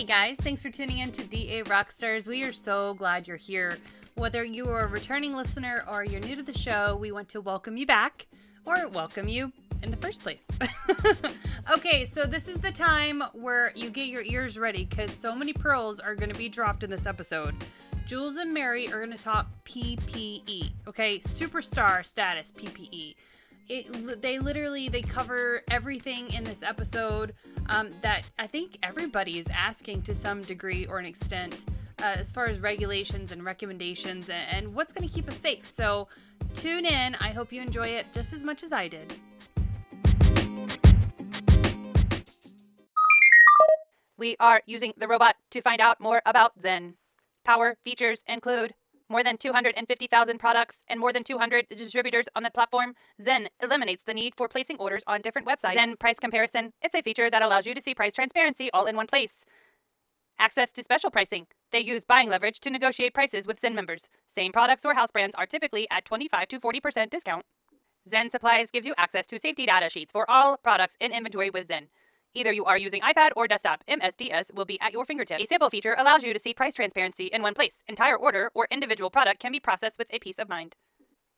Hey guys, thanks for tuning in to DA Rockstars. We are so glad you're here. Whether you are a returning listener or you're new to the show, we want to welcome you back or welcome you in the first place. okay, so this is the time where you get your ears ready because so many pearls are going to be dropped in this episode. Jules and Mary are going to talk PPE, okay? Superstar status PPE. It, they literally they cover everything in this episode um, that I think everybody is asking to some degree or an extent uh, as far as regulations and recommendations and, and what's going to keep us safe. So tune in. I hope you enjoy it just as much as I did. We are using the robot to find out more about Zen. Power features include more than 250,000 products and more than 200 distributors on the platform. Zen eliminates the need for placing orders on different websites. Zen price comparison. It's a feature that allows you to see price transparency all in one place. Access to special pricing. They use buying leverage to negotiate prices with Zen members. Same products or house brands are typically at 25 to 40% discount. Zen Supplies gives you access to safety data sheets for all products in inventory with Zen. Either you are using iPad or desktop, MSDS will be at your fingertips. A sample feature allows you to see price transparency in one place. Entire order or individual product can be processed with a peace of mind.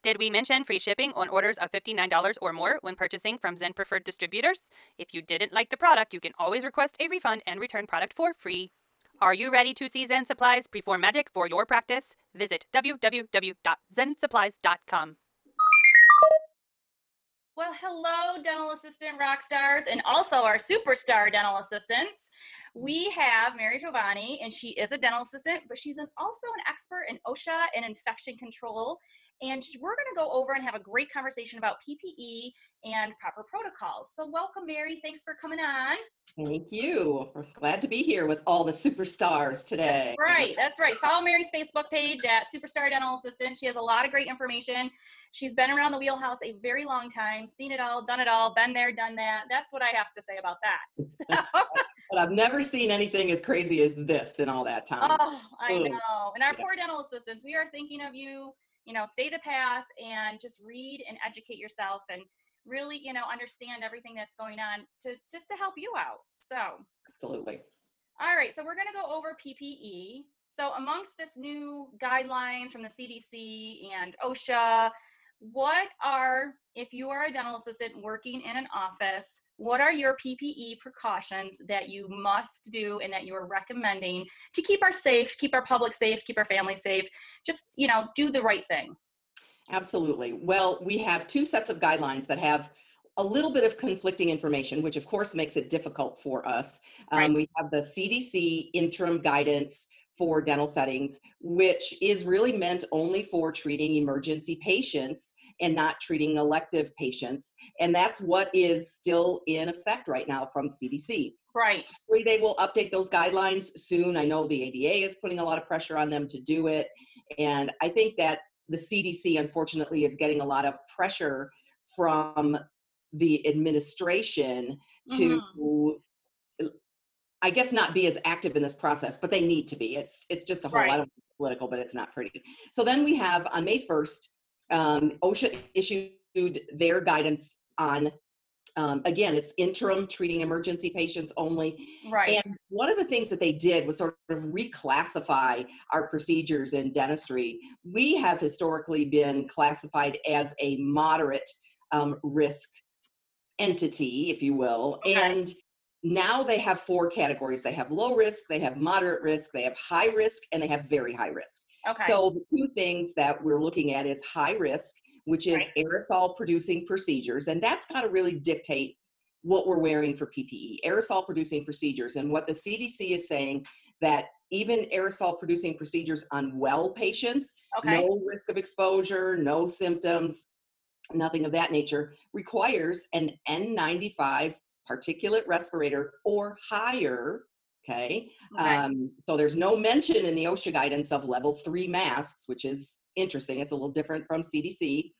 Did we mention free shipping on orders of $59 or more when purchasing from Zen preferred distributors? If you didn't like the product, you can always request a refund and return product for free. Are you ready to see Zen Supplies perform magic for your practice? Visit www.zensupplies.com. Well, hello, dental assistant rock stars, and also our superstar dental assistants. We have Mary Giovanni, and she is a dental assistant, but she's an, also an expert in OSHA and infection control. And we're going to go over and have a great conversation about PPE and proper protocols. So, welcome, Mary. Thanks for coming on. Thank you. We're glad to be here with all the superstars today. That's right. That's right. Follow Mary's Facebook page at Superstar Dental Assistant. She has a lot of great information. She's been around the wheelhouse a very long time, seen it all, done it all, been there, done that. That's what I have to say about that. So. but I've never seen anything as crazy as this in all that time. Oh, I know. And our yeah. poor dental assistants, we are thinking of you. You know, stay the path and just read and educate yourself and really you know understand everything that's going on to just to help you out so. Absolutely. All right so we're going to go over ppe so amongst this new guidelines from the cdc and osha what are if you are a dental assistant working in an office what are your ppe precautions that you must do and that you are recommending to keep our safe keep our public safe keep our family safe just you know do the right thing Absolutely. Well, we have two sets of guidelines that have a little bit of conflicting information, which of course makes it difficult for us. Right. Um, we have the CDC interim guidance for dental settings, which is really meant only for treating emergency patients and not treating elective patients. And that's what is still in effect right now from CDC. Right. They will update those guidelines soon. I know the ADA is putting a lot of pressure on them to do it. And I think that the CDC, unfortunately, is getting a lot of pressure from the administration to, mm-hmm. I guess, not be as active in this process, but they need to be. It's it's just a whole right. lot of political, but it's not pretty. So then we have on May 1st, um, OSHA issued their guidance on um, again, it's interim treating emergency patients only. Right. And one of the things that they did was sort of reclassify our procedures in dentistry. We have historically been classified as a moderate um, risk entity, if you will. Okay. And now they have four categories they have low risk, they have moderate risk, they have high risk, and they have very high risk. Okay. So the two things that we're looking at is high risk which is right. aerosol producing procedures. And that's got to really dictate what we're wearing for PPE, aerosol producing procedures. And what the CDC is saying that even aerosol producing procedures on well patients, okay. no risk of exposure, no symptoms, nothing of that nature, requires an N95 particulate respirator or higher. Okay. okay. Um, so there's no mention in the OSHA guidance of level three masks, which is interesting. It's a little different from CDC.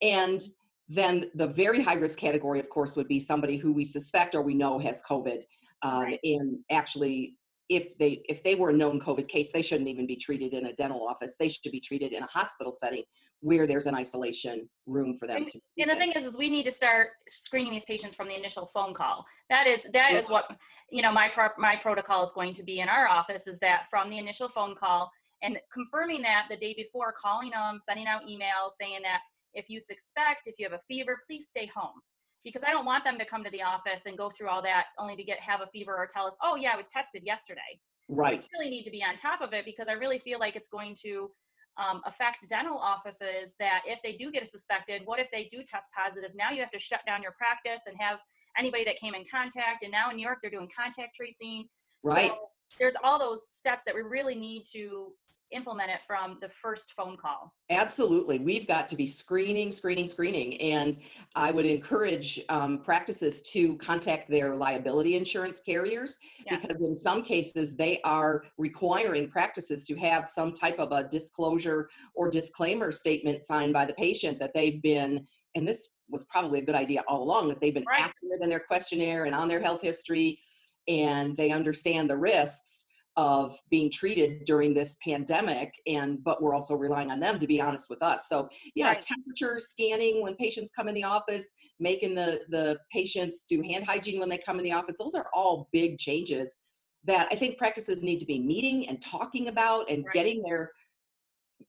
And then the very high risk category, of course, would be somebody who we suspect or we know has COVID. Um, right. And actually, if they if they were a known COVID case, they shouldn't even be treated in a dental office. They should be treated in a hospital setting where there's an isolation room for them And- to. And the thing is, is we need to start screening these patients from the initial phone call. That is, that is what, you know, my pro- my protocol is going to be in our office is that from the initial phone call and confirming that the day before, calling them, sending out emails saying that if you suspect, if you have a fever, please stay home. Because I don't want them to come to the office and go through all that only to get have a fever or tell us, oh yeah, I was tested yesterday. So Right. we really need to be on top of it because I really feel like it's going to um, affect dental offices that if they do get suspected, what if they do test positive? Now you have to shut down your practice and have anybody that came in contact. And now in New York, they're doing contact tracing. Right. So there's all those steps that we really need to implement it from the first phone call. Absolutely. We've got to be screening, screening, screening. And I would encourage um, practices to contact their liability insurance carriers because in some cases they are requiring practices to have some type of a disclosure or disclaimer statement signed by the patient that they've been, and this was probably a good idea all along, that they've been Right. accurate in their questionnaire and on their health history and they understand the risks of being treated during this pandemic and but we're also relying on them to be honest with us so yeah Right. temperature scanning when patients come in the office making the the patients do hand hygiene when they come in the office those are all big changes that i think practices need to be meeting and talking about and Right. getting their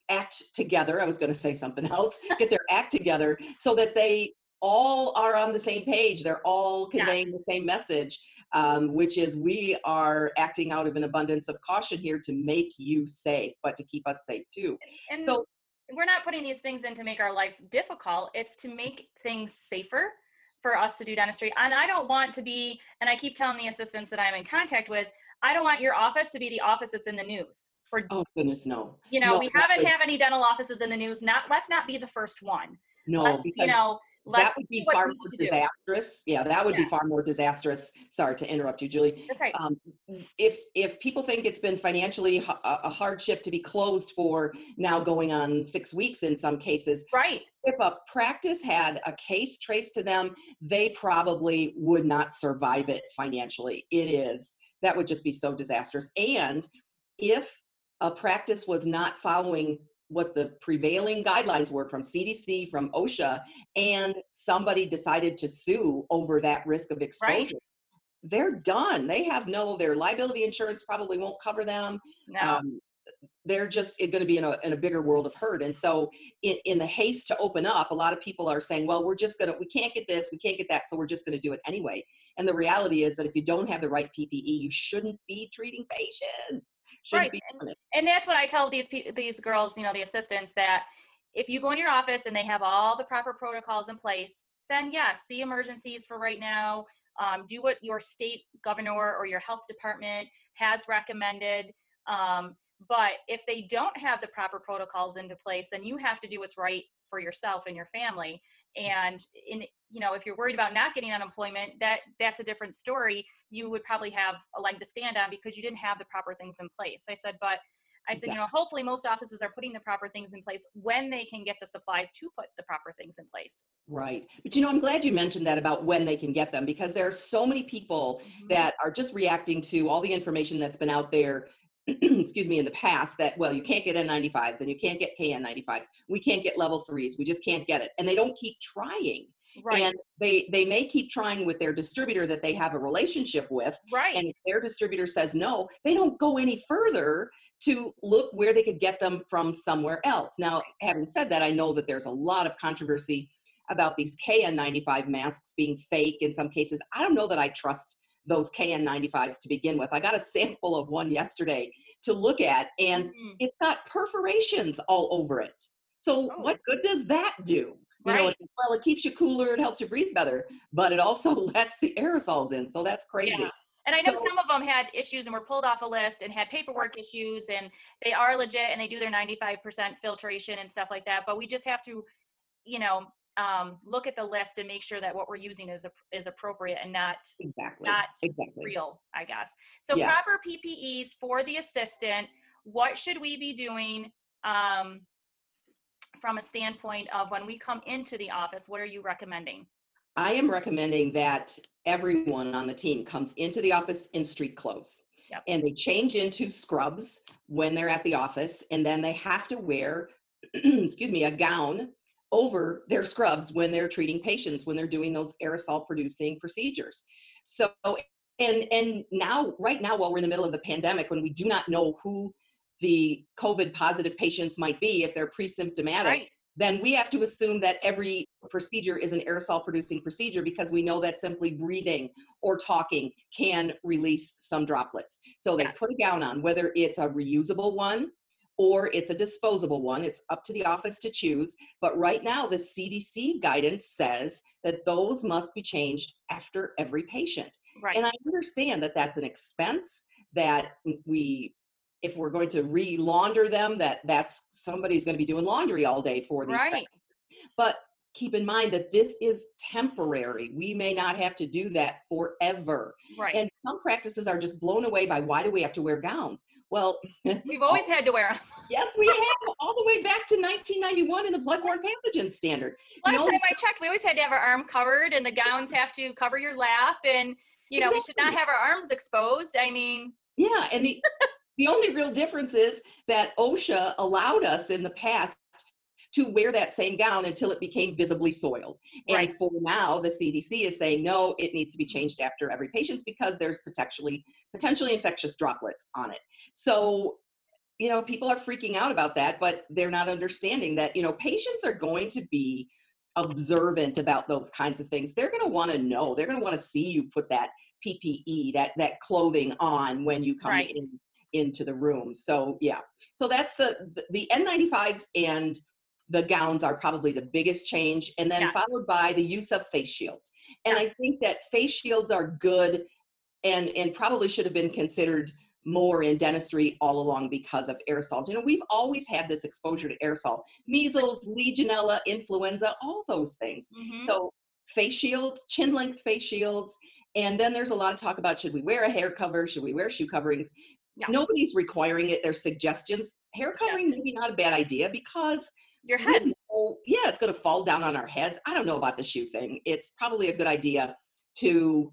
act together i was going to say something else get their act together so that they all are on the same page they're all conveying Yes. the same message um, which is we are acting out of an abundance of caution here to make you safe but to keep us safe too And so we're not putting these things in to make our lives difficult. It's to make things safer for us to do dentistry. And I don't want to be, and I keep telling the assistants that I'm in contact with, I don't want your office to be the office that's in the news. For oh goodness no you know, no, we haven't have any dental offices in the news. Not let's not be the first one. no because you know, that let's would be far more disastrous. Yeah that would be far more disastrous. Sorry to interrupt you julie. That's right. um, if if people think it's been financially h- a a hardship to be closed for now going on six weeks in some cases right. if a practice had a case traced to them they probably would not survive it financially. It is. That would just be so disastrous. And if a practice was not following what the prevailing guidelines were from CDC, from OSHA, and somebody decided to sue over that risk of exposure, they're done. They have no, their liability insurance probably won't cover them. No. Um, they're just going to be in a, in a bigger world of hurt. And so, in, in the haste to open up, a lot of people are saying, well, we're just going to, we can't get this, we can't get that, so we're just going to do it anyway. And the reality is that if you don't have the right PPE, you shouldn't be treating patients. Shouldn't Right, it. and that's what I tell these these girls, you know, the assistants that if you go in your office and they have all the proper protocols in place, then yes, see emergencies for right now. Um, do what your state governor or your health department has recommended. Um, but if they don't have the proper protocols into place, then you have to do what's right for yourself and your family. Mm. And in you know, if you're worried about not getting unemployment, that that's a different story. You would probably have a leg to stand on because you didn't have the proper things in place. I said, but I said, you know, hopefully most offices are putting the proper things in place when they can get the supplies to put the proper things in place. Right. But you know, I'm glad you mentioned that about when they can get them because there are so many people mm-hmm. that are just reacting to all the information that's been out there excuse me in the past that well you can't get n95s and you can't get kn95s we can't get level threes. We just can't get it. And they don't keep trying. Right, and they they may keep trying with their distributor that they have a relationship with. Right, and if their distributor says no. They don't go any further to look where they could get them from somewhere else. Now having said that i know that there's a lot of controversy about these kn95 masks being fake in some cases. I don't know that i trust those kn95s to begin with i got a sample of one yesterday to look at and Mhm. it's got perforations all over it so Oh. what good does that do you know, Right. it- well, it keeps you cooler, it helps you breathe better, but it also lets the aerosols in. So that's crazy. Yeah. And I know So- some of them had issues and were pulled off a list and had paperwork issues and they are legit and they do their 95% filtration and stuff like that. But we just have to, you know, um, look at the list and make sure that what we're using is, is appropriate and not Exactly. not exactly. real, I guess. So Yeah. proper PPEs for the assistant. What should we be doing um, from a standpoint of when we come into the office? What are you recommending? I am recommending that everyone on the team comes into the office in street clothes. Yep. And they change into scrubs when they're at the office, and then they have to wear excuse me, a gown over their scrubs when they're treating patients, when they're doing those aerosol producing procedures. So, and, and now, right now, while we're in the middle of the pandemic, when we do not know who the COVID positive patients might be, if they're pre-symptomatic, Right. then we have to assume that every procedure is an aerosol producing procedure because we know that simply breathing or talking can release some droplets. So they Yes. put a gown on, whether it's a reusable one or it's a disposable one. It's up to the office to choose. But right now, the CDC guidance says that those must be changed after every patient. Right. And I understand that that's an expense that we, if we're going to re-launder them, that that's somebody's going to be doing laundry all day for these. right. things. But keep in mind that this is temporary. We may not have to do that forever. Right. And some practices are just blown away by why do we have to wear gowns? Well, We've always had to wear them. yes, we have all the way back to 1991 in the bloodborne pathogen standard. Last only- time I checked, we always had to have our arm covered, and the gowns have to cover your lap, and you know we should not have our arms exposed. I mean, Yeah, and the the only real difference is that OSHA allowed us in the past to wear that same gown until it became visibly soiled. And Right. for now, the CDC is saying no, it needs to be changed after every patient because there's potentially potentially infectious droplets on it. So, you know, people are freaking out about that, but they're not understanding that, you know, patients are going to be observant about those kinds of things. They're going to want to know. They're going to want to see you put that PPE, that that clothing on when you come Right. in into the room. So yeah. So that's the the, the N95s and the gowns are probably the biggest change, and then Yes. followed by the use of face shields. And I think that face shields are good, and and probably should have been considered more in dentistry all along because of aerosols. You know, we've always had this exposure to aerosol, measles, Legionella, influenza, all those things. mhm. So face shields, chin length face shields, and then there's a lot of talk about should we wear a hair cover, should we wear shoe coverings? Yes. Nobody's requiring it. There's suggestions. Hair covering maybe not a bad idea because your head. yeah, it's going to fall down on our heads. I don't know about the shoe thing. It's probably a good idea to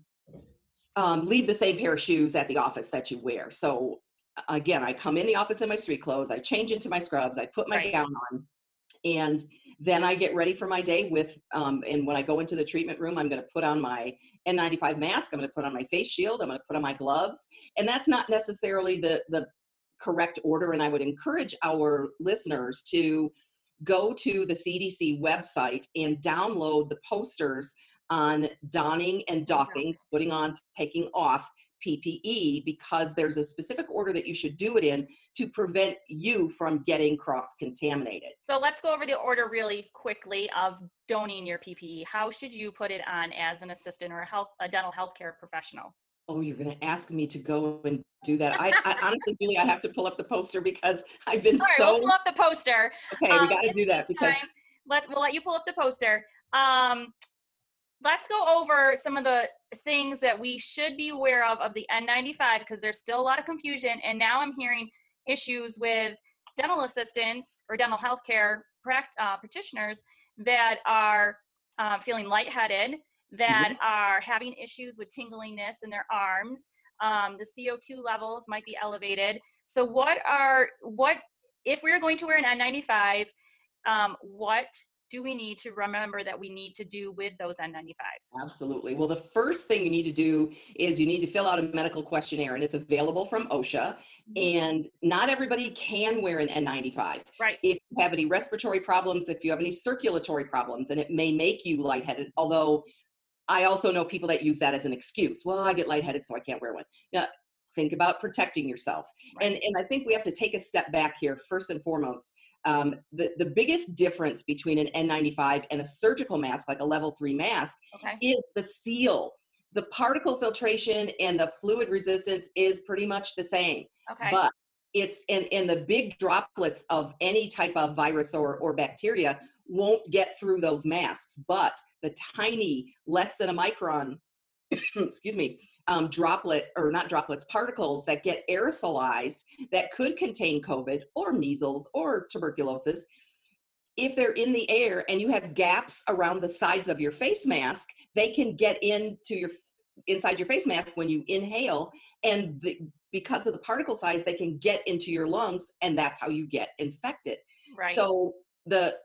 um, leave the same pair of shoes at the office that you wear. So again, I come in the office in my street clothes, I change into my scrubs, I put my Right. gown on, and then I get ready for my day with. Um, and when I go into the treatment room, I'm going to put on my N95 mask. I'm going to put on my face shield. I'm going to put on my gloves, and that's not necessarily the the correct order. And I would encourage our listeners to go to the CDC website and download the posters on donning and doffing, putting on, taking off PPE, because there's a specific order that you should do it in to prevent you from getting cross contaminated. So let's go over the order really quickly of donning your PPE. How should you put it on as an assistant or a health a dental healthcare professional? Oh, you're going to ask me to go and do that. I, I honestly, Julie, I have to pull up the poster because I've been All right, so we'll pull up the poster. okay. Um, we got to do that because Time, let's we'll let you pull up the poster. Um, let's go over some of the things that we should be aware of of the N95 because there's still a lot of confusion, and now I'm hearing issues with dental assistants or dental healthcare prac- uh, practitioners that are uh, feeling lightheaded, that are having issues with tinglingness in their arms. Um, the CO2 levels might be elevated. So, what are what if we're going to wear an N95? Um, what do we need to remember that we need to do with those N95s? Absolutely. Well, the first thing you need to do is you need to fill out a medical questionnaire, and it's available from OSHA. And not everybody can wear an N95. Right. If you have any respiratory problems, if you have any circulatory problems, and it may make you lightheaded, although I also know people that use that as an excuse. Well, I get lightheaded, so I can't wear one. Now, think about protecting yourself. And, and I think we have to take a step back here, first and foremost. Um, the, the biggest difference between an N95 and a surgical mask, like a level three mask, Okay. is the seal. The particle filtration and the fluid resistance is pretty much the same, Okay. but it's and, and the big droplets of any type of virus or, or bacteria won't get through those masks. But the tiny, less than a micron, excuse me, um, droplet or not droplets, particles that get aerosolized that could contain COVID or measles or tuberculosis. If they're in the air and you have gaps around the sides of your face mask, they can get into your inside your face mask when you inhale, and the, because of the particle size, they can get into your lungs, and that's how you get infected. right. So the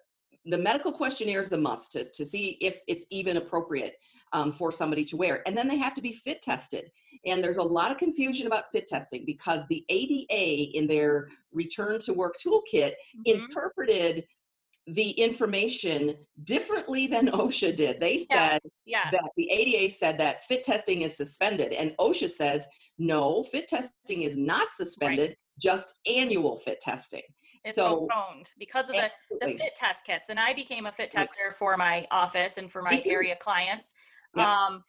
the medical questionnaire is a must to, to see if it's even appropriate um, for somebody to wear. And then they have to be fit tested. And there's a lot of confusion about fit testing because the ADA in their return to work toolkit Mhm. interpreted the information differently than OSHA did. They said Yeah. that the ADA said that fit testing is suspended, and OSHA says no, fit testing is not suspended, just annual fit testing. It's so postponed because of the, the fit test kits. And I became a fit tester for my office and for my area clients. Yeah. Um,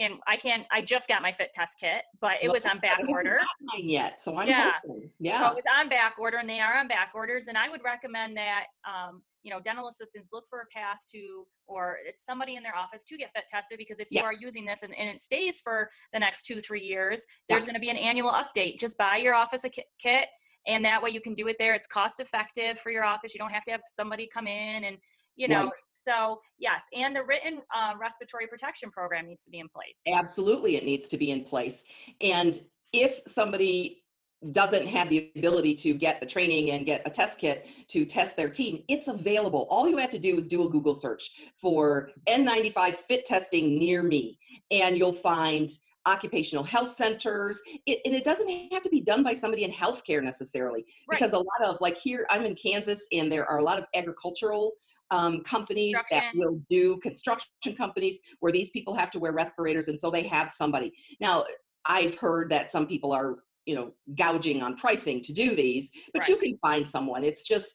and I can't, I just got my fit test kit, but it was on back order. mine yet, so I'm Yeah. hoping. So Yeah, it was on back order and they are on back orders. And I would recommend that, um, you know, dental assistants look for a path to, or somebody in their office to get fit tested because if you Yeah. are using this and, and it stays for the next two, three years, there's Yeah. going to be an annual update. Just buy your office a ki- kit and that way you can do it there. It's cost effective for your office. You don't have to have somebody come in and, you know, Right. so yes. And the written uh, respiratory protection program needs to be in place. absolutely, it needs to be in place. And if somebody doesn't have the ability to get the training and get a test kit to test their team, it's available. All you have to do is do a Google search for N95 fit testing near me, and you'll find occupational health centers. It, and it doesn't have to be done by somebody in healthcare necessarily, Right. because a lot of, like here, I'm in Kansas, and there are a lot of agricultural um, companies that will do construction companies where these people have to wear respirators, and so they have somebody. Now, I've heard that some people are, you know, gouging on pricing to do these, but you can find someone. It's just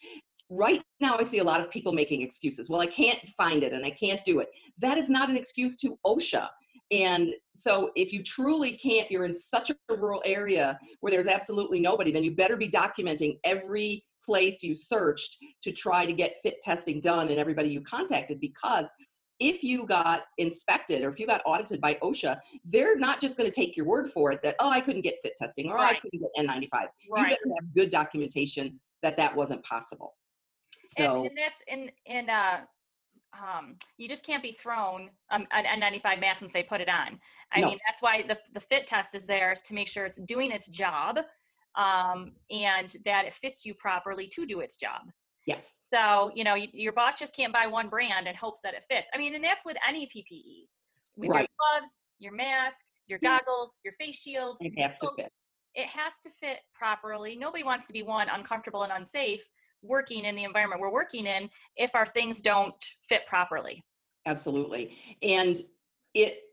right now I see a lot of people making excuses. Well, I can't find it and I can't do it. That is not an excuse to OSHA. And so if you truly can't, you're in such a rural area where there's absolutely nobody, then you better be documenting every place you searched to try to get fit testing done and everybody you contacted because if you got inspected or if you got audited by OSHA, they're not just going to take your word for it that, oh, I couldn't get fit testing or I couldn't get N95s. You better have good documentation that that wasn't possible. So, and, and that's and and uh um you just can't be thrown um, an n95 mask and say put it on i No. mean that's why the, the fit test is there is to make sure it's doing its job um and that it fits you properly to do its job yes. so you know you, your boss just can't buy one brand and hopes that it fits i mean and that's with any ppe with Right. your gloves your mask your goggles your face shield It has to fit. it has to fit properly. Nobody wants to be one uncomfortable and unsafe working in the environment we're working in if our things don't fit properly. Absolutely. And it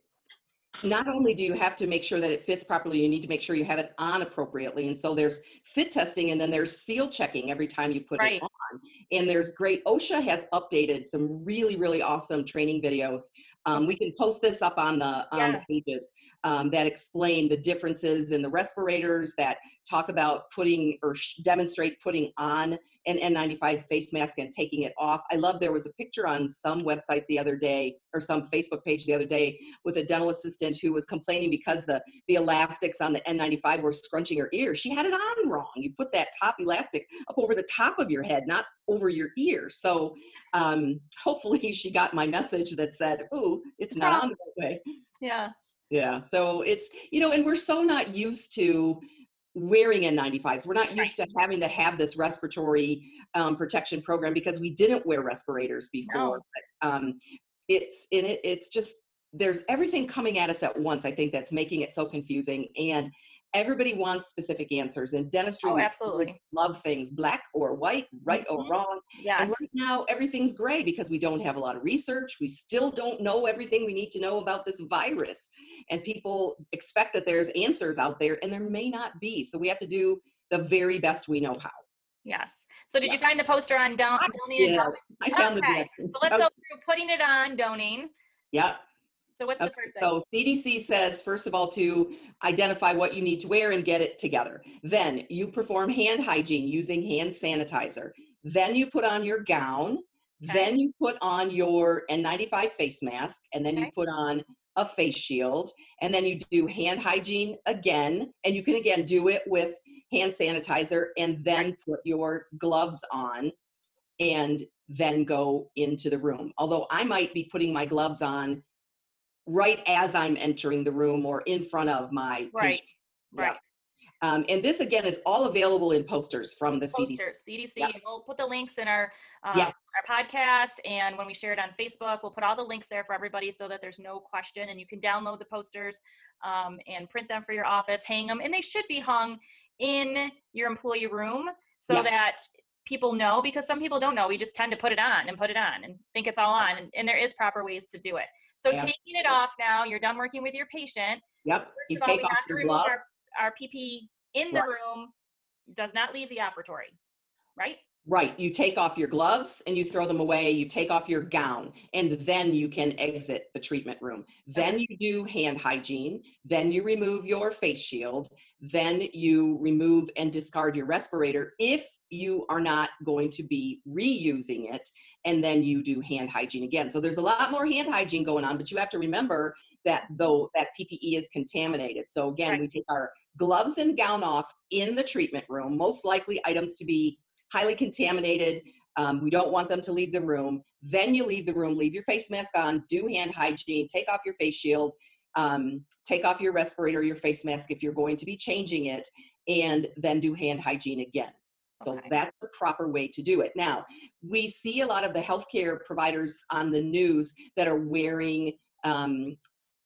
not only do you have to make sure that it fits properly, you need to make sure you have it on appropriately. And so there's fit testing and then there's seal checking every time you put Right. it on. And there's great, OSHA has updated some really, really awesome training videos. Um, we can post this up on the, on the pages um, that explain the differences in the respirators that talk about putting or sh- demonstrate putting on an N95 face mask and taking it off. I love there was a picture on some website the other day or some Facebook page the other day with a dental assistant who was complaining because the the elastics on the N95 were scrunching her ear. She had it on wrong. You put that top elastic up over the top of your head, not over your ear. So um, hopefully she got my message that said, "Ooh, it's not on that way." Yeah. Yeah. So it's, you know, and we're so not used to wearing N95s. We're not used to having to have this respiratory um, protection program because we didn't wear respirators before. No. But, um, it's in it, it's just there's everything coming at us at once. I think that's making it so confusing. And everybody wants specific answers. And dentistry, Oh, absolutely. love things black or white, right Mhm. or wrong. And Yes. right now, everything's gray because we don't have a lot of research. We still don't know everything we need to know about this virus. And people expect that there's answers out there, and there may not be. So we have to do the very best we know how. Yes. So did you find the poster on don- donating? did. I found the Okay. directions. So let's go through putting it on, donating. Yeah. So what's the first thing? So CDC says, first of all, to identify what you need to wear and get it together. Then you perform hand hygiene using hand sanitizer. Then you put on your gown. Okay. Then you put on your N95 face mask. And then you put on a face shield. And then you do hand hygiene again. And you can again do it with hand sanitizer and then put your gloves on and then go into the room. Although I might be putting my gloves on right as I'm entering the room or in front of my Right. patient. Yeah. Right. Um, and this again is all available in posters from the CDC. Posters, CDC. Yep. We'll put the links in our um, Yes. our podcast, and when we share it on Facebook, we'll put all the links there for everybody, so that there's no question, and you can download the posters um, and print them for your office, hang them, and they should be hung in your employee room so Yeah. that people know because some people don't know we just tend to put it on and put it on and think it's all on and, and there is proper ways to do it so Yeah. taking it off now you're done working with your patient Yep. First You of all, we have to remove glove. our, our PP in the Right. room, does not leave the operatory, right? Right. You take off your gloves and you throw them away. You take off your gown and then you can exit the treatment room. Then you do hand hygiene. Then you remove your face shield. Then you remove and discard your respirator if you are not going to be reusing it. And then you do hand hygiene again. So there's a lot more hand hygiene going on, but you have to remember that though that PPE is contaminated. So again, Right. we take our gloves and gown off in the treatment room, most likely items to be highly contaminated. Um, we don't want them to leave the room. Then you leave the room, leave your face mask on, do hand hygiene, take off your face shield, um, take off your respirator, your face mask if you're going to be changing it, and then do hand hygiene again. So Okay. that's the proper way to do it. Now, we see a lot of the healthcare providers on the news that are wearing um,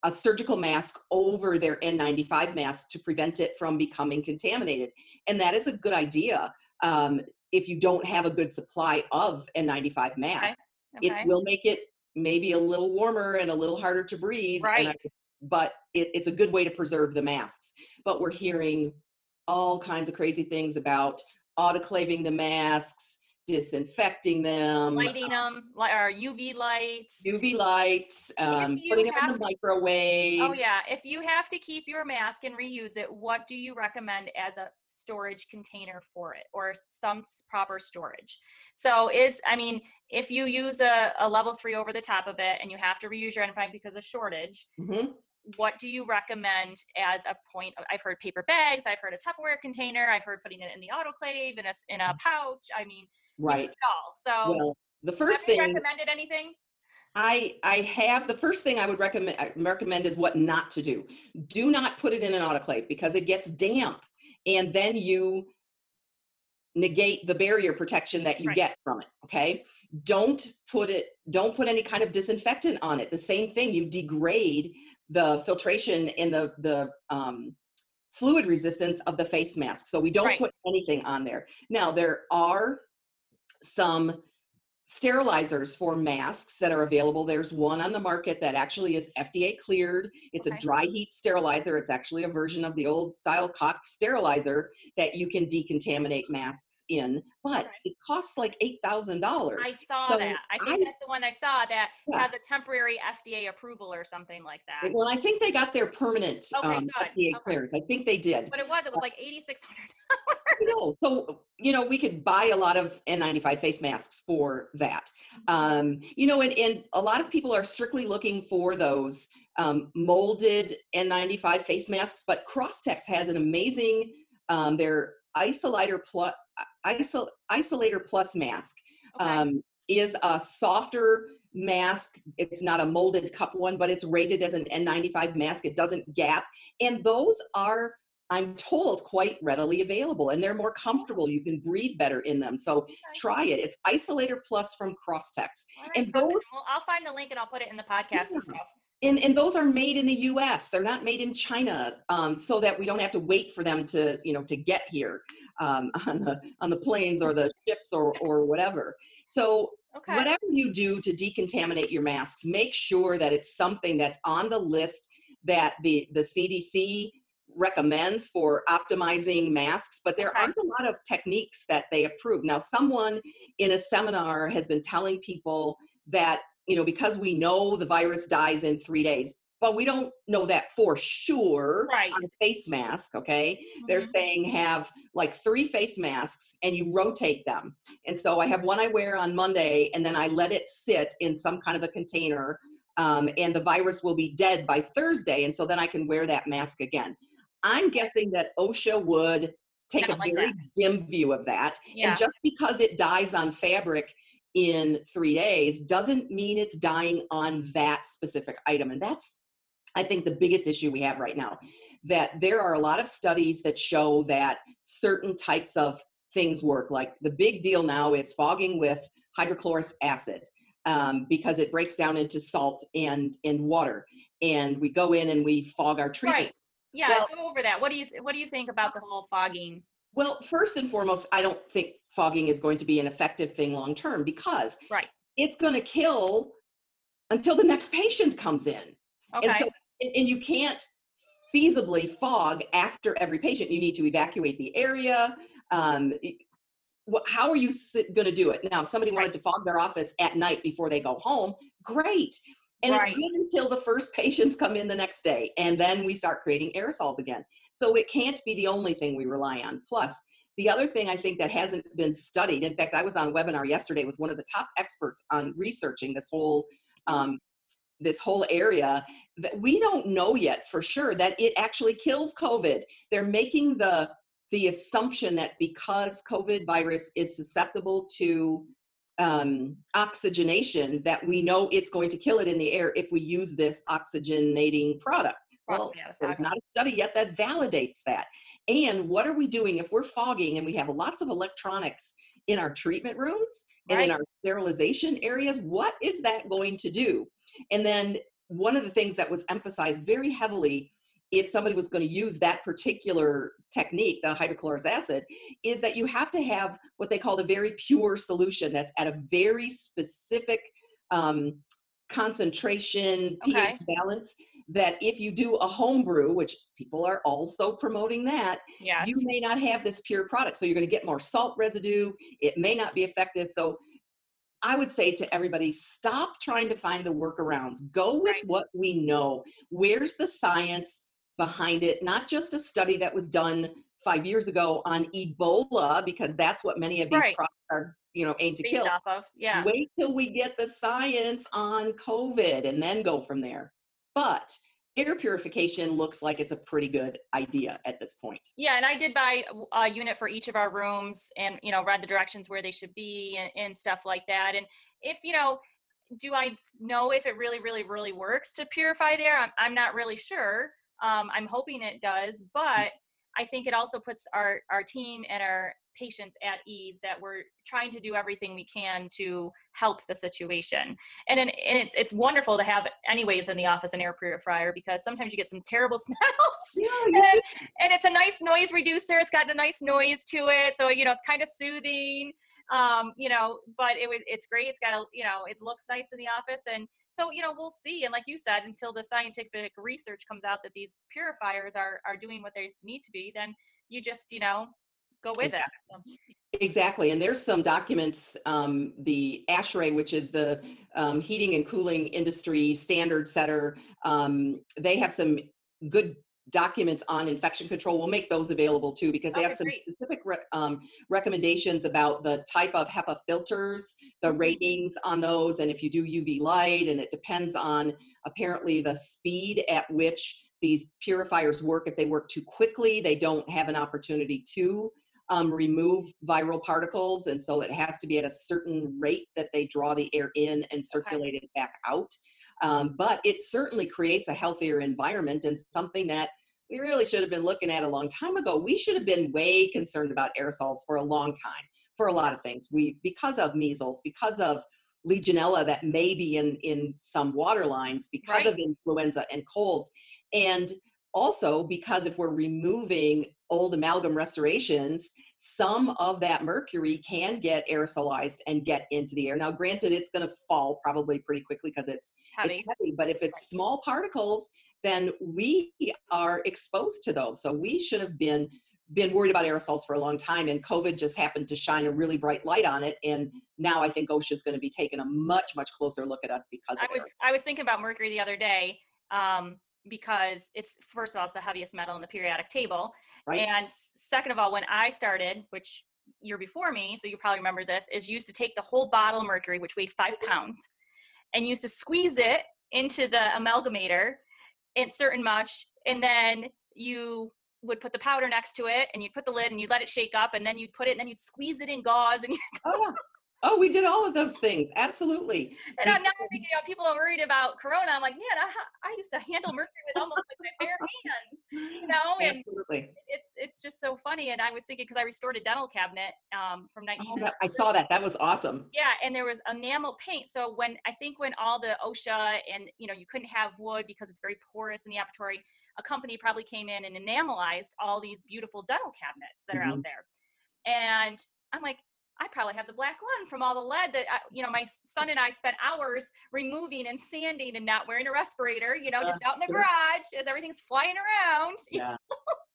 a surgical mask over their N95 mask to prevent it from becoming contaminated. And that is a good idea um, if you don't have a good supply of N95 masks. Okay. It will make it maybe a little warmer and a little harder to breathe. Right. I- but it, it's a good way to preserve the masks. But we're hearing all kinds of crazy things about autoclaving the masks, disinfecting them, Lighting them, li- or UV lights. UV lights, um, putting them in the to- microwave. Oh yeah, if you have to keep your mask and reuse it, what do you recommend as a storage container for it or some proper storage? So is I mean, if you use a, a level three over the top of it and you have to reuse your N5 because of shortage, Mhm. What do you recommend as a point of, i've heard paper bags i've heard a tupperware container i've heard putting it in the autoclave in a, in a mm. pouch i mean Right. all so Well, the first thing recommended anything I I have the first thing I would recommend I recommend is what not to do. Do not put it in an autoclave because it gets damp and then you negate the barrier protection that you Right. get from it, okay? Don't put it don't put any kind of disinfectant on it. The same thing you degrade the filtration and the the um fluid resistance of the face mask. So we don't Right. put anything on there. Now there are some sterilizers for masks that are available. There's one on the market that actually is FDA cleared. It's Okay. a dry heat sterilizer. It's actually a version of the old style Cox sterilizer that you can decontaminate masks in, but Okay. it costs like $8,000. i saw So that i think I- that's the one i saw that Yeah. has a temporary fda approval or something like that Well, I think they got their permanent Okay, um. FDA Okay. clearance. I think they did. but it was it was like 8600 I know. So, you know, we could buy a lot of N95 face masks for that. Um, you know, and, and a lot of people are strictly looking for those um, molded N95 face masks, but Crosstex has an amazing, um, their Isolator Plus, Isol, Isolator Plus mask okay. um, is a softer mask. It's not a molded cup one, but it's rated as an N95 mask. It doesn't gap. And those are, I'm told, quite readily available and they're more comfortable. You can breathe better in them. So Okay. try it. It's Isolator Plus from Crosstex. Right, and those- Well, i'll find the link and i'll put it in the podcast and stuff And, and those are made in the US. They're not made in China um, so that we don't have to wait for them to, you know, to get here um, on the on the planes or the ships or, or whatever. So okay whatever you do to decontaminate your masks, make sure that it's something that's on the list that the, the CDC recommends for optimizing masks, but there Okay. aren't a lot of techniques that they approve. Now, someone in a seminar has been telling people that, you know, because we know the virus dies in three days, but we don't know that for sure Right. on a face mask, okay? They're Mhm. saying have like three face masks and you rotate them. And so I have one I wear on Monday and then I let it sit in some kind of a container um, and the virus will be dead by Thursday. And so then I can wear that mask again. I'm guessing that OSHA would take Not a like very dim view of that. yeah And just because it dies on fabric in three days doesn't mean it's dying on that specific item. And that's I think the biggest issue we have right now that there are a lot of studies that show that certain types of things work. Like the big deal now is fogging with hydrochloric acid um, because it breaks down into salt and and water, and we go in and we fog our treatment. Right. Yeah, Well- go over that. What do you what do you think about the whole fogging? Well, first and foremost, I don't think fogging is going to be an effective thing long term because Right. it's going to kill until the next patient comes in. Okay. And so, and, and you can't feasibly fog after every patient. You need to evacuate the area. Um, how are you going to do it? Now, if somebody wanted Right. to fog their office at night before they go home, great. And Right. it's good until the first patients come in the next day, and then we start creating aerosols again. So it can't be the only thing we rely on. Plus, the other thing I think that hasn't been studied, in fact, I was on a webinar yesterday with one of the top experts on researching this whole um, this whole area that we don't know yet for sure that it actually kills COVID. They're making the the assumption that because COVID virus is susceptible to um, oxygenation, that we know it's going to kill it in the air if we use this oxygenating product. Well, Yeah, there's not a study yet that validates that. And what are we doing if we're fogging and we have lots of electronics in our treatment rooms and in our sterilization areas? What is that going to do? And then one of the things that was emphasized very heavily if somebody was going to use that particular technique, the hydrochloric acid, is that you have to have what they call a very pure solution that's at a very specific um, concentration, pH balance. That if you do a home brew, which people are also promoting that, yes. you may not have this pure product. So you're going to get more salt residue. It may not be effective. So I would say to everybody, stop trying to find the workarounds. Go with Right. what we know. Where's the science behind it? Not just a study that was done five years ago on Ebola, because that's what many of these Right. products are, you know, aimed to based kill. off of. Yeah. Wait till we get the science on COVID and then go from there. But air purification looks like it's a pretty good idea at this point. Yeah, and I did buy a unit for each of our rooms and, you know, read the directions where they should be and, and stuff like that. And if, you know, do I know if it really, really, really works to purify there? I'm, I'm not really sure. Um, I'm hoping it does, but I think it also puts our, our team and our patients at ease that we're trying to do everything we can to help the situation. And, and it's, it's wonderful to have anyways in the office an air purifier because sometimes you get some terrible smells and, and it's a nice noise reducer. It's got a nice noise to it, so you know it's kind of soothing. Um, you know, but it was it's great. It's got a you know it looks nice in the office, and so you know we'll see. And like you said, until the scientific research comes out that these purifiers are are doing what they need to be, then you just you know go with it. So, Exactly, and there's some documents, um, the ASHRAE, which is the um, heating and cooling industry standard setter, um, they have some good documents on infection control. We'll make those available too because they have some great. specific re- um, recommendations about the type of HEPA filters, the Mhm. ratings on those, and if you do UV light, and it depends on apparently the speed at which these purifiers work. If they work too quickly, they don't have an opportunity to um, remove viral particles, and so it has to be at a certain rate that they draw the air in and circulate it back out. Um, but it certainly creates a healthier environment and something that we really should have been looking at a long time ago. We should have been way concerned about aerosols for a long time for a lot of things. We because of measles, because of Legionella that may be in in some water lines, because of influenza and colds, and also because if we're removing old amalgam restorations, some of that mercury can get aerosolized and get into the air. Now, granted, it's going to fall probably pretty quickly because it's heavy. it's heavy, but if it's small particles, then we are exposed to those. So we should have been been worried about aerosols for a long time, and COVID just happened to shine a really bright light on it. And now I think OSHA is going to be taking a much much closer look at us because I was it. I was thinking about mercury the other day um, because it's first of all it's the heaviest metal in the periodic table, Right. and second of all when I started, which you're before me, so you probably remember this, is used to take the whole bottle of mercury, which weighed five pounds, and used to squeeze it into the amalgamator in certain much, and then you would put the powder next to it and you'd put the lid and you'd let it shake up and then you'd put it and then you'd squeeze it in gauze and Oh, Oh, we did all of those things. Absolutely. And I'm now thinking, you know, people are worried about Corona. I'm like, man, I, I used to handle mercury with almost like my bare hands, you know, and Absolutely. it's it's just so funny. And I was thinking because I restored a dental cabinet um, from Oh, 19. that- I saw that. That was awesome. Yeah, and there was enamel paint. So when I think when all the OSHA and you know you couldn't have wood because it's very porous in the operatory, a company probably came in and enamelized all these beautiful dental cabinets that are out there. And I'm like, I probably have the black lung from all the lead that I, you know my son and I spent hours removing and sanding and not wearing a respirator. You know, Uh, just out in the garage as everything's flying around. Yeah.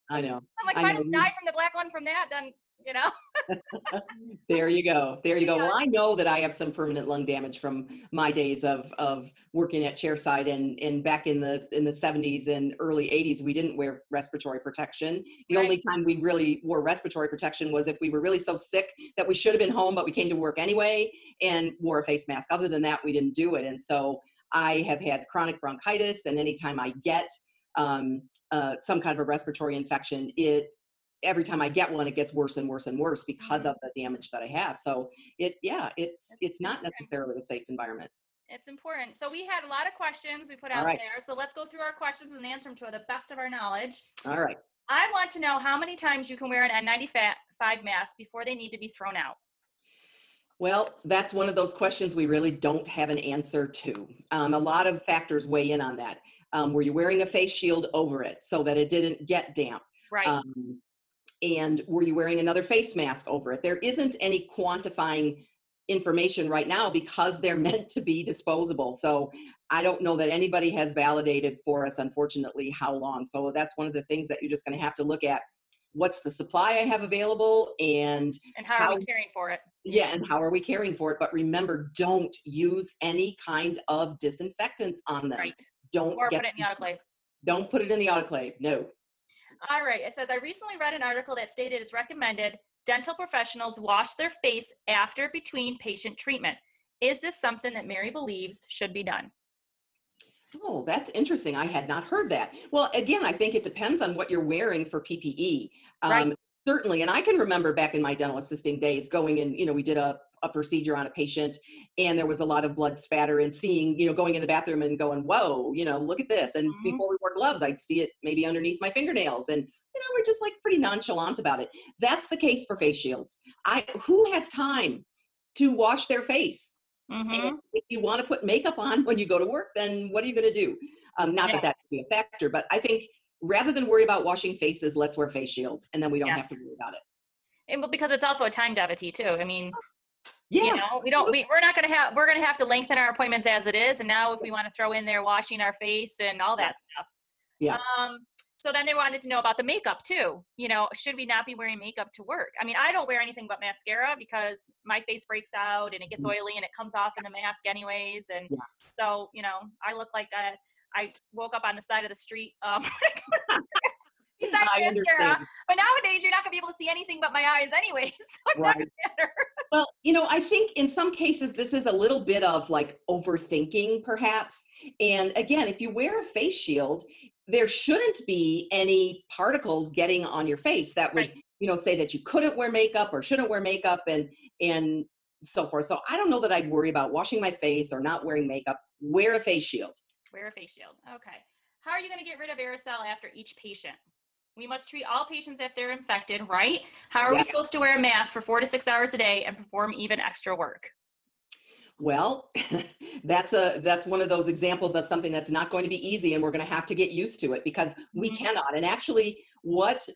I know. I'm like, I if I know don't die from the black lung from that, then you know. There you go. There you go. Well, I know that I have some permanent lung damage from my days of of working at chairside and and back in the in the 70s and early 80s we didn't wear respiratory protection. The Right. only time we really wore respiratory protection was if we were really so sick that we should have been home but we came to work anyway and wore a face mask. Other than that, we didn't do it. And so I have had chronic bronchitis and anytime I get um, uh, some kind of a respiratory infection, it every time I get one, it gets worse and worse and worse because Mhm. of the damage that I have. So it, yeah, it's it's not necessarily a safe environment. It's important. So we had a lot of questions we put out right. there. So let's go through our questions and answer them to the best of our knowledge. All right. I want to know how many times you can wear an N95 mask before they need to be thrown out. Well, that's one of those questions we really don't have an answer to. Um, a lot of factors weigh in on that. Um, were you wearing a face shield over it so that it didn't get damp? Right. Um, and were you wearing another face mask over it? There isn't any quantifying information right now because they're meant to be disposable. So I don't know that anybody has validated for us, unfortunately, how long. So that's one of the things that you're just going to have to look at. What's the supply I have available and and how, are we caring for it? yeah, and how are we caring for it? But remember, don't use any kind of disinfectants on them. Right. Don't Or put it in the autoclave. don't put it in the autoclave. No. All right. It says I recently read an article that stated it's recommended dental professionals wash their face after between patient treatment. Is this something that Mary believes should be done? Oh, that's interesting. I had not heard that. Well, again, I think it depends on what you're wearing for PPE. Um, Right. Certainly, and I can remember back in my dental assisting days going in, you know, we did a, a procedure on a patient and there was a lot of blood spatter and seeing, you know, going in the bathroom and going, whoa, you know, look at this. And Mhm. before we wore gloves, I'd see it maybe underneath my fingernails. And, you know, we're just like pretty nonchalant about it. That's the case for face shields. I who has time to wash their face? Mhm. And if you want to put makeup on when you go to work, then what are you going to do? Um, not Yeah. that that could be a factor, but I think rather than worry about washing faces, let's wear face shields, and then we don't have to worry about it. And well, because it's also a time devotee too. I mean, Yeah, you know, we don't, we, we're not going to have, we're going to have to lengthen our appointments as it is. And now if we want to throw in there washing our face and all that stuff. Yeah. Um, so then they wanted to know about the makeup too. You know, should we not be wearing makeup to work? I mean, I don't wear anything but mascara because my face breaks out and it gets Mhm. oily and it comes off in the mask anyways. And Yeah. so, you know, I look like a, I woke up on the side of the street. Um, besides I mascara. understand. But nowadays you're not gonna be able to see anything but my eyes anyways. So it's not gonna matter. Well, you know, I think in some cases this is a little bit of like overthinking, perhaps. And again, if you wear a face shield, there shouldn't be any particles getting on your face that would, Right. you know, say that you couldn't wear makeup or shouldn't wear makeup and and so forth. So I don't know that I'd worry about washing my face or not wearing makeup. Wear a face shield. Wear a face shield. Okay. How are you gonna get rid of aerosol after each patient? We must treat all patients if they're infected, right? How are Yeah. we supposed to wear a mask for four to six hours a day and perform even extra work? Well, that's a that's one of those examples of something that's not going to be easy and we're going to have to get used to it because we Mhm. cannot. And actually what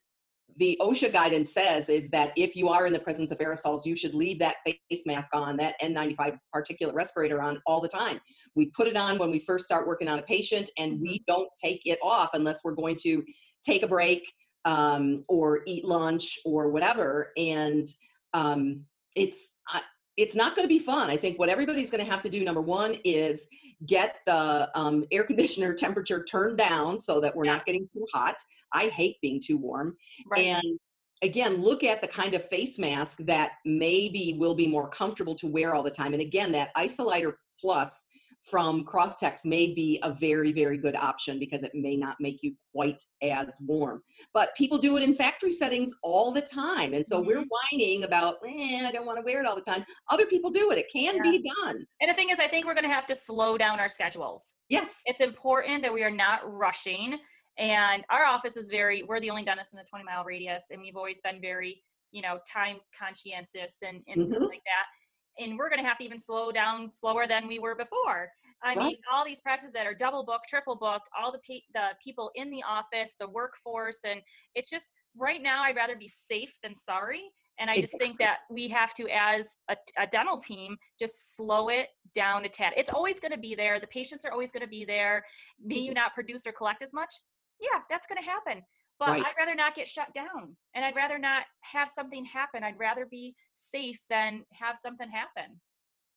the OSHA guidance says is that if you are in the presence of aerosols, you should leave that face mask on, that N95 particulate respirator on all the time. We put it on when we first start working on a patient and we don't take it off unless we're going to take a break um, or eat lunch or whatever. And um, it's I, it's not going to be fun. I think what everybody's going to have to do, number one, is get the um, air conditioner temperature turned down so that we're not getting too hot. I hate being too warm. Right. And again, look at the kind of face mask that maybe will be more comfortable to wear all the time. And again, that Isolator Plus from Crosstex may be a very, very good option because it may not make you quite as warm. But people do it in factory settings all the time. And so we're whining about, eh, I don't want to wear it all the time. Other people do it. It can Yeah. be done. And the thing is, I think we're going to have to slow down our schedules. Yes. It's important that we are not rushing. And our office is very, we're the only dentist in the 20 mile radius, and we've always been very, you know, time conscientious and, and stuff Mhm. like that. And we're going to have to even slow down slower than we were before. I mean, all these practices that are double booked, triple booked, all the pe- the people in the office, the workforce, and it's just right now. I'd rather be safe than sorry. And I just think that we have to, as a, a dental team, just slow it down a tad. It's always going to be there. The patients are always going to be there. May Mm-hmm. you not produce or collect as much? Yeah, that's going to happen. But Right. I'd rather not get shut down, and I'd rather not have something happen. I'd rather be safe than have something happen.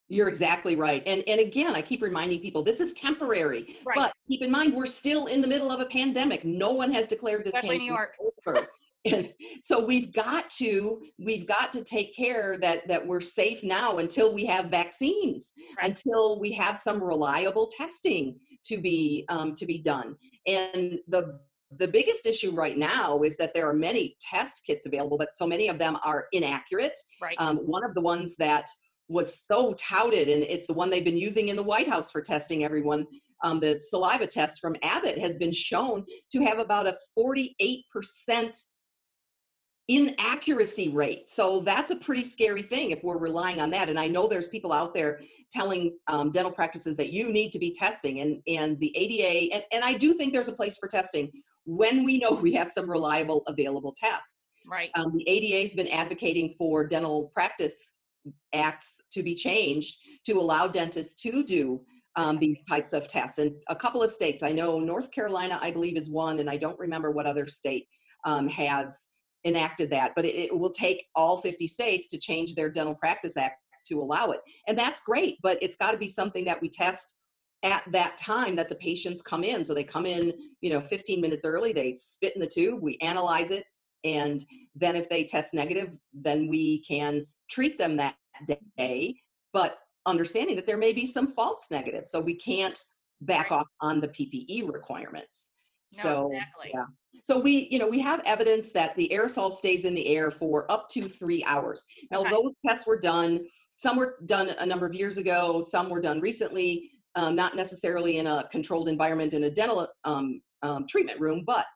You're exactly right. And and again, I keep reminding people this is temporary. Right. But keep in mind we're still in the middle of a pandemic. No one has declared this Especially New York. over. And so we've got to we've got to take care that that we're safe now until we have vaccines, Right. until we have some reliable testing to be um, to be done. And the the biggest issue right now is that there are many test kits available, but so many of them are inaccurate. Right. Um, one of the ones that was so touted, and it's the one they've been using in the White House for testing everyone. Um, the saliva test from Abbott has been shown to have about a 48% inaccuracy rate. So that's a pretty scary thing if we're relying on that. And I know there's people out there telling um, dental practices that you need to be testing, and, and the ADA, and, and I do think there's a place for testing when we know we have some reliable available tests. right. Um, the ADA has been advocating for dental practice acts to be changed to allow dentists to do um, these types of tests. And a couple of states, I know North Carolina, I believe, is one, and I don't remember what other state um, has enacted that. But it, it will take all 50 states to change their dental practice acts to allow it. And that's great, but it's got to be something that we test at that time that the patients come in. So they come in, you know, 15 minutes early, they spit in the tube, we analyze it, and then if they test negative, then we can treat them that day, but understanding that there may be some false negatives. So we can't back Right. off on the PPE requirements. No, so exactly. yeah. So we, you know, we have evidence that the aerosol stays in the air for up to three hours. Now Okay. those tests were done. Some were done a number of years ago. Some were done recently, um, not necessarily in a controlled environment in a dental um, um, treatment room, but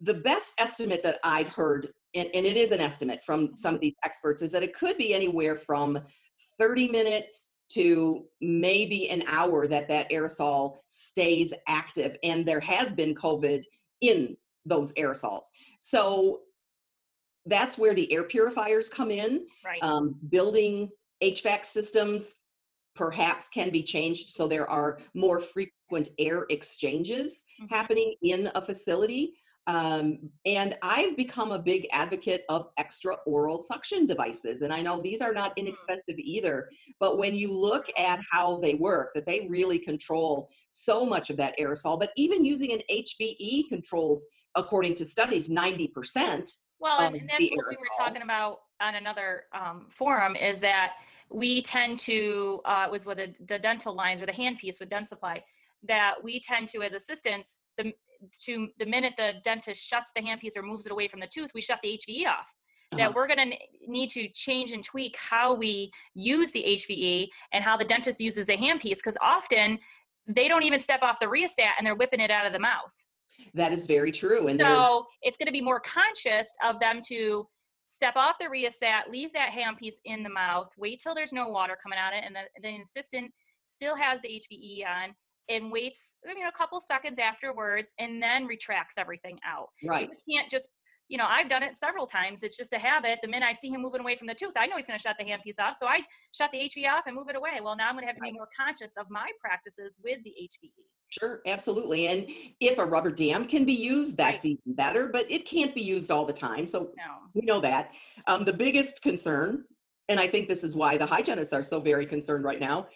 the best estimate that I've heard, and, and it is an estimate from some of these experts, is that it could be anywhere from 30 minutes to maybe an hour that that aerosol stays active. And there has been COVID in those aerosols. So that's where the air purifiers come in. Right. Um, building HVAC systems perhaps can be changed so there are more frequent air exchanges Mhm. happening in a facility. Um, and I've become a big advocate of extra oral suction devices. And I know these are not inexpensive either, but when you look at how they work, that they really control so much of that aerosol, but even using an HVE controls, according to studies, 90%. Well, and, and that's what we were talking about on another um, forum is that we tend to, uh, was with the, the dental lines or the handpiece with Dentsply, that we tend to, as assistants, the, to the minute the dentist shuts the handpiece or moves it away from the tooth, we shut the HVE off. Uh-huh. That we're going to need to change and tweak how we use the HVE and how the dentist uses a handpiece because often they don't even step off the rheostat and they're whipping it out of the mouth. That is very true. And So it's going to be more conscious of them to step off the rheostat, leave that ham handpiece in the mouth, wait till there's no water coming out of it, and the, the assistant still has the HVE on and waits, I mean, a couple seconds afterwards, and then retracts everything out. right. You can't just, you know, I've done it several times. It's just a habit. The minute I see him moving away from the tooth, I know he's going to shut the handpiece off. So I shut the HVE off and move it away. Well, now I'm going to have to be more conscious of my practices with the. HVE. Sure, absolutely. And if a rubber dam can be used, that's even better, but it can't be used all the time. So No. we know that. Um, the biggest concern, and I think this is why the hygienists are so very concerned right now,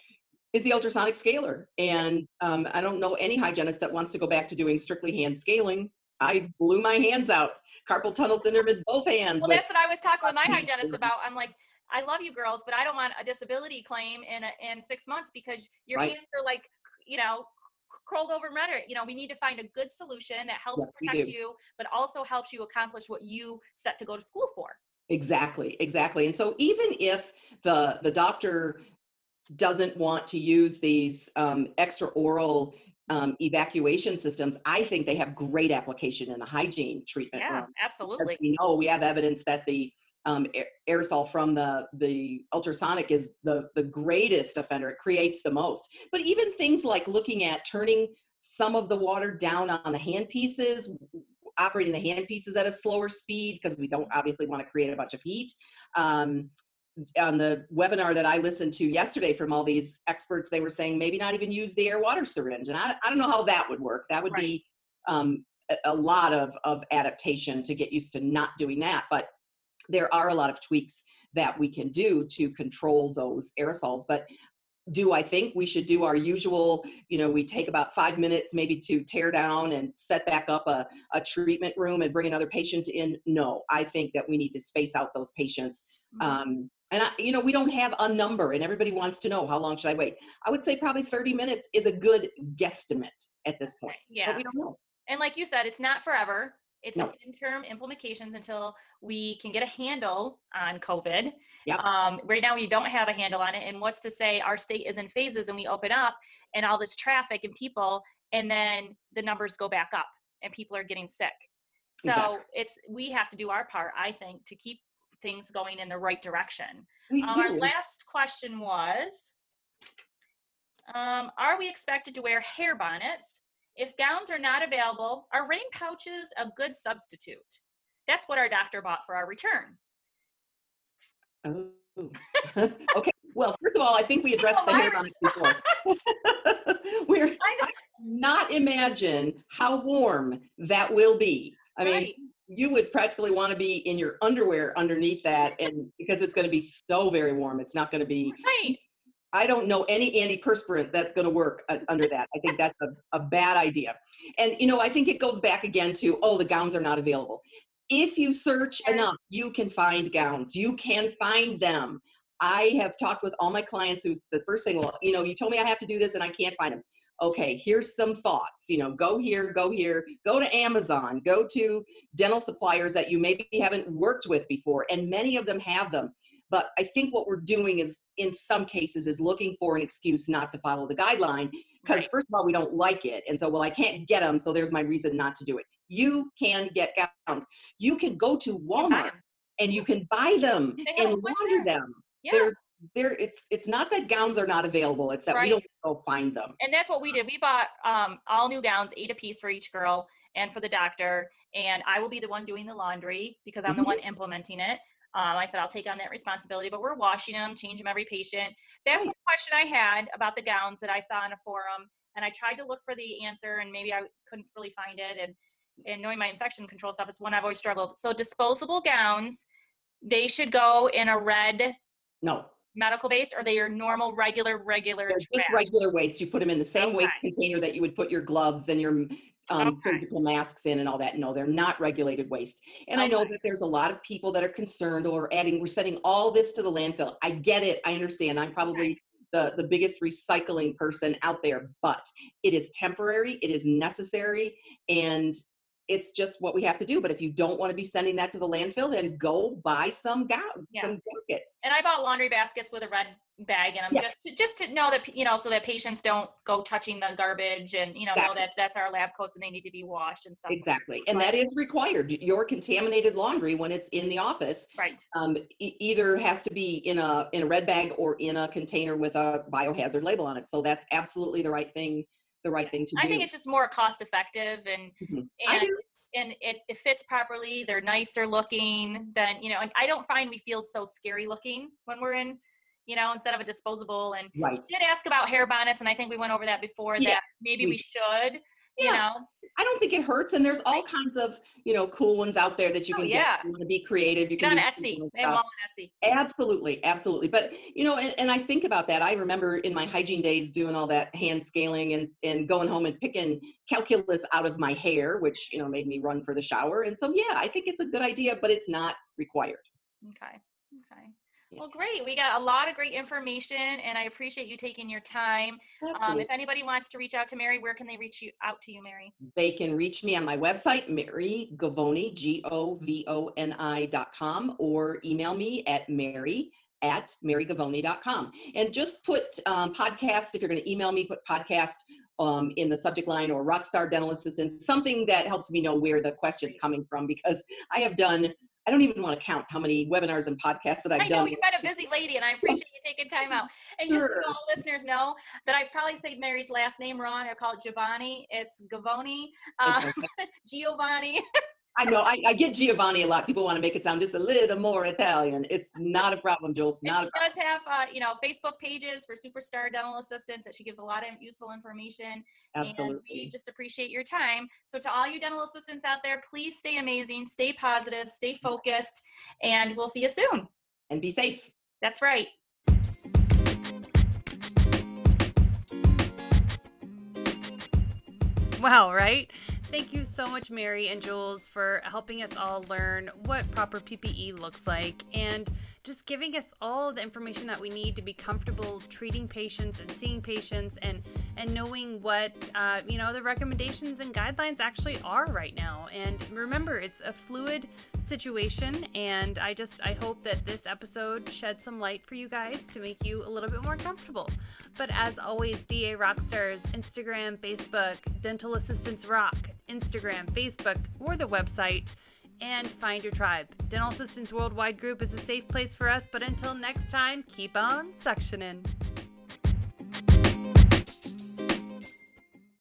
is the ultrasonic scaler. And um, I don't know any hygienist that wants to go back to doing strictly hand scaling. I blew my hands out, carpal tunnel syndrome in both hands. Well, with- that's what I was talking with my hygienist about. I'm like, I love you girls, but I don't want a disability claim in a, in six months because your Right. hands are like, you know, curled over rhetoric. You know, we need to find a good solution that helps Yes, protect you, but also helps you accomplish what you set to go to school for. Exactly, exactly. And so even if the the doctor doesn't want to use these um, extra oral um, evacuation systems, I think they have great application in the hygiene treatment Yeah, room. As absolutely. we know, we have evidence that the um, aerosol from the the ultrasonic is the the greatest offender. It creates the most. But even things like looking at turning some of the water down on the hand pieces, operating the hand pieces at a slower speed because we don't obviously want to create a bunch of heat. Um, on the webinar that I listened to yesterday from all these experts, they were saying maybe not even use the air water syringe. And I, I don't know how that would work. That would be um, a, a lot of, of adaptation to get used to not doing that. But there are a lot of tweaks that we can do to control those aerosols. But do I think we should do our usual, you know, we take about five minutes maybe to tear down and set back up a, a treatment room and bring another patient in? No, I think that we need to space out those patients. Mhm. Um, and I, you know, we don't have a number and everybody wants to know how long should I wait? I would say probably 30 minutes is a good guesstimate at this point. yeah. But we don't know. And like you said, it's not forever. It's No. interim implications until we can get a handle on COVID. Yep. Um, right now, we don't have a handle on it. And what's to say our state is in phases and we open up and all this traffic and people, and then the numbers go back up and people are getting sick. So Exactly. it's we have to do our part, I think, to keep things going in the right direction. Um, our last question was um, Are we expected to wear hair bonnets? If gowns are not available, are rain pouches a good substitute? That's what our doctor bought for our return. Oh. okay. Well, first of all, I think we addressed the hair bonnet before. We're I not imagine how warm that will be. I mean, right? You would practically want to be in your underwear underneath that, and because it's going to be so very warm, it's not going to be. Right. I don't know any antiperspirant that's going to work under that. I think that's a, a bad idea. And, you know, I think it goes back again to, oh, the gowns are not available. If you search enough, you can find gowns. You can find them. I have talked with all my clients who's the first thing, well, you know, you told me I have to do this and I can't find them. Okay, here's some thoughts. You know, go here, go here, go to Amazon, go to dental suppliers that you maybe haven't worked with before, and many of them have them. But I think what we're doing is, in some cases, is looking for an excuse not to follow the guideline. Because Right. first of all, we don't like it, and so well, I can't get them, so there's my reason not to do it. You can get gowns. You can go to You can buy Walmart and you can buy them They have a and launder them. Yeah. They're, they're, it's it's not that gowns are not available. It's that we Right. don't go find them. and that's what we did. We bought um, all new gowns, eight a piece for each girl and for the doctor. And I will be the one doing the laundry because I'm the Mhm. one implementing it. Um, I said I'll take on that responsibility, but we're washing them, change them every patient. That's Right. one question I had about the gowns that I saw in a forum, and I tried to look for the answer, and maybe I couldn't really find it. And and knowing my infection control stuff is one I've always struggled. So disposable gowns, they should go in a red No, medical base, or they are normal, regular, regular they're just trash. regular waste. You put them in the same waste container that you would put your gloves and your um, Okay. surgical masks in and all that. No, they're not regulated waste. And I know that there's a lot of people that are concerned or adding, we're sending all this to the landfill. I get it. I understand. I'm probably the, the biggest recycling person out there, but it is temporary, it is necessary, and it's just what we have to do. But if you don't want to be sending that to the landfill, then go buy some gown, Yeah. some and I bought laundry baskets with a red bag in them Yeah. just to, just to know that you know so that patients don't go touching the garbage and you know know Exactly. that's that's our lab coats and they need to be washed and stuff. like Exactly. And that is required. Your contaminated laundry when it's in the office. Right. um, e- either has to be in a in a red bag or in a container with a biohazard label on it. So that's absolutely the right thing, the right thing to do. I think it's just more cost effective and Mhm. I and and it, it fits properly. They're nicer looking than you know. And I don't find we feel so scary looking when we're in. You know, instead of a disposable, and right. you did ask about hair bonnets, and I think we went over that before. Yeah, that maybe we we should, you Yeah. know, I don't think it hurts, and there's all kinds of you know cool ones out there that you Oh, can yeah. get. You want to be creative. You get can on Etsy. They have all on Etsy. Absolutely, absolutely. But you know, and, and I think about that. I remember in my hygiene days doing all that hand scaling and and going home and picking calculus out of my hair, which you know made me run for the shower. And so yeah, I think it's a good idea, but it's not required. Okay. Okay. Well, great. We got a lot of great information, and I appreciate you taking your time. Um, if anybody wants to reach out to Mary, where can they reach you out to you, Mary? They can reach me on my website, Mary Govoni, G O V O N I dot com, or email me at Mary at marygovoni.com. And just put um, podcast, if you're going to email me, put podcast um, in the subject line or Rockstar Dental Assistant, something that helps me know where the question's coming from because I have done I don't even want to count how many webinars and podcasts that I've I done. know you've been a busy lady, and I appreciate you taking time out. And just Sure. so all listeners know that I've probably said Mary's last name wrong. I call it Giovanni. It's Govoni, uh, Giovanni. I know I, I get Giovanni a lot. People want to make it sound just a little more Italian. It's not a problem, Jules. And Not she a problem. does have, uh, you know, Facebook pages for superstar dental assistants that she gives a lot of useful information. Absolutely. And we just appreciate your time. So to all you dental assistants out there, please stay amazing, stay positive, stay focused, and we'll see you soon. And be safe. That's right. Wow, right? Thank you so much, Mary and Jules, for helping us all learn what proper PPE looks like. And just giving us all the information that we need to be comfortable treating patients and seeing patients and and knowing what uh, you know the recommendations and guidelines actually are right now. And remember, it's a fluid situation, and I just I hope that this episode shed some light for you guys to make you a little bit more comfortable. But as always, DA Rockstars, Instagram, Facebook, Dental Assistants Rock, Instagram, Facebook, or the website, and find your tribe. Dental Assistants Worldwide Group is a safe place for us, but until next time, keep on suctioning.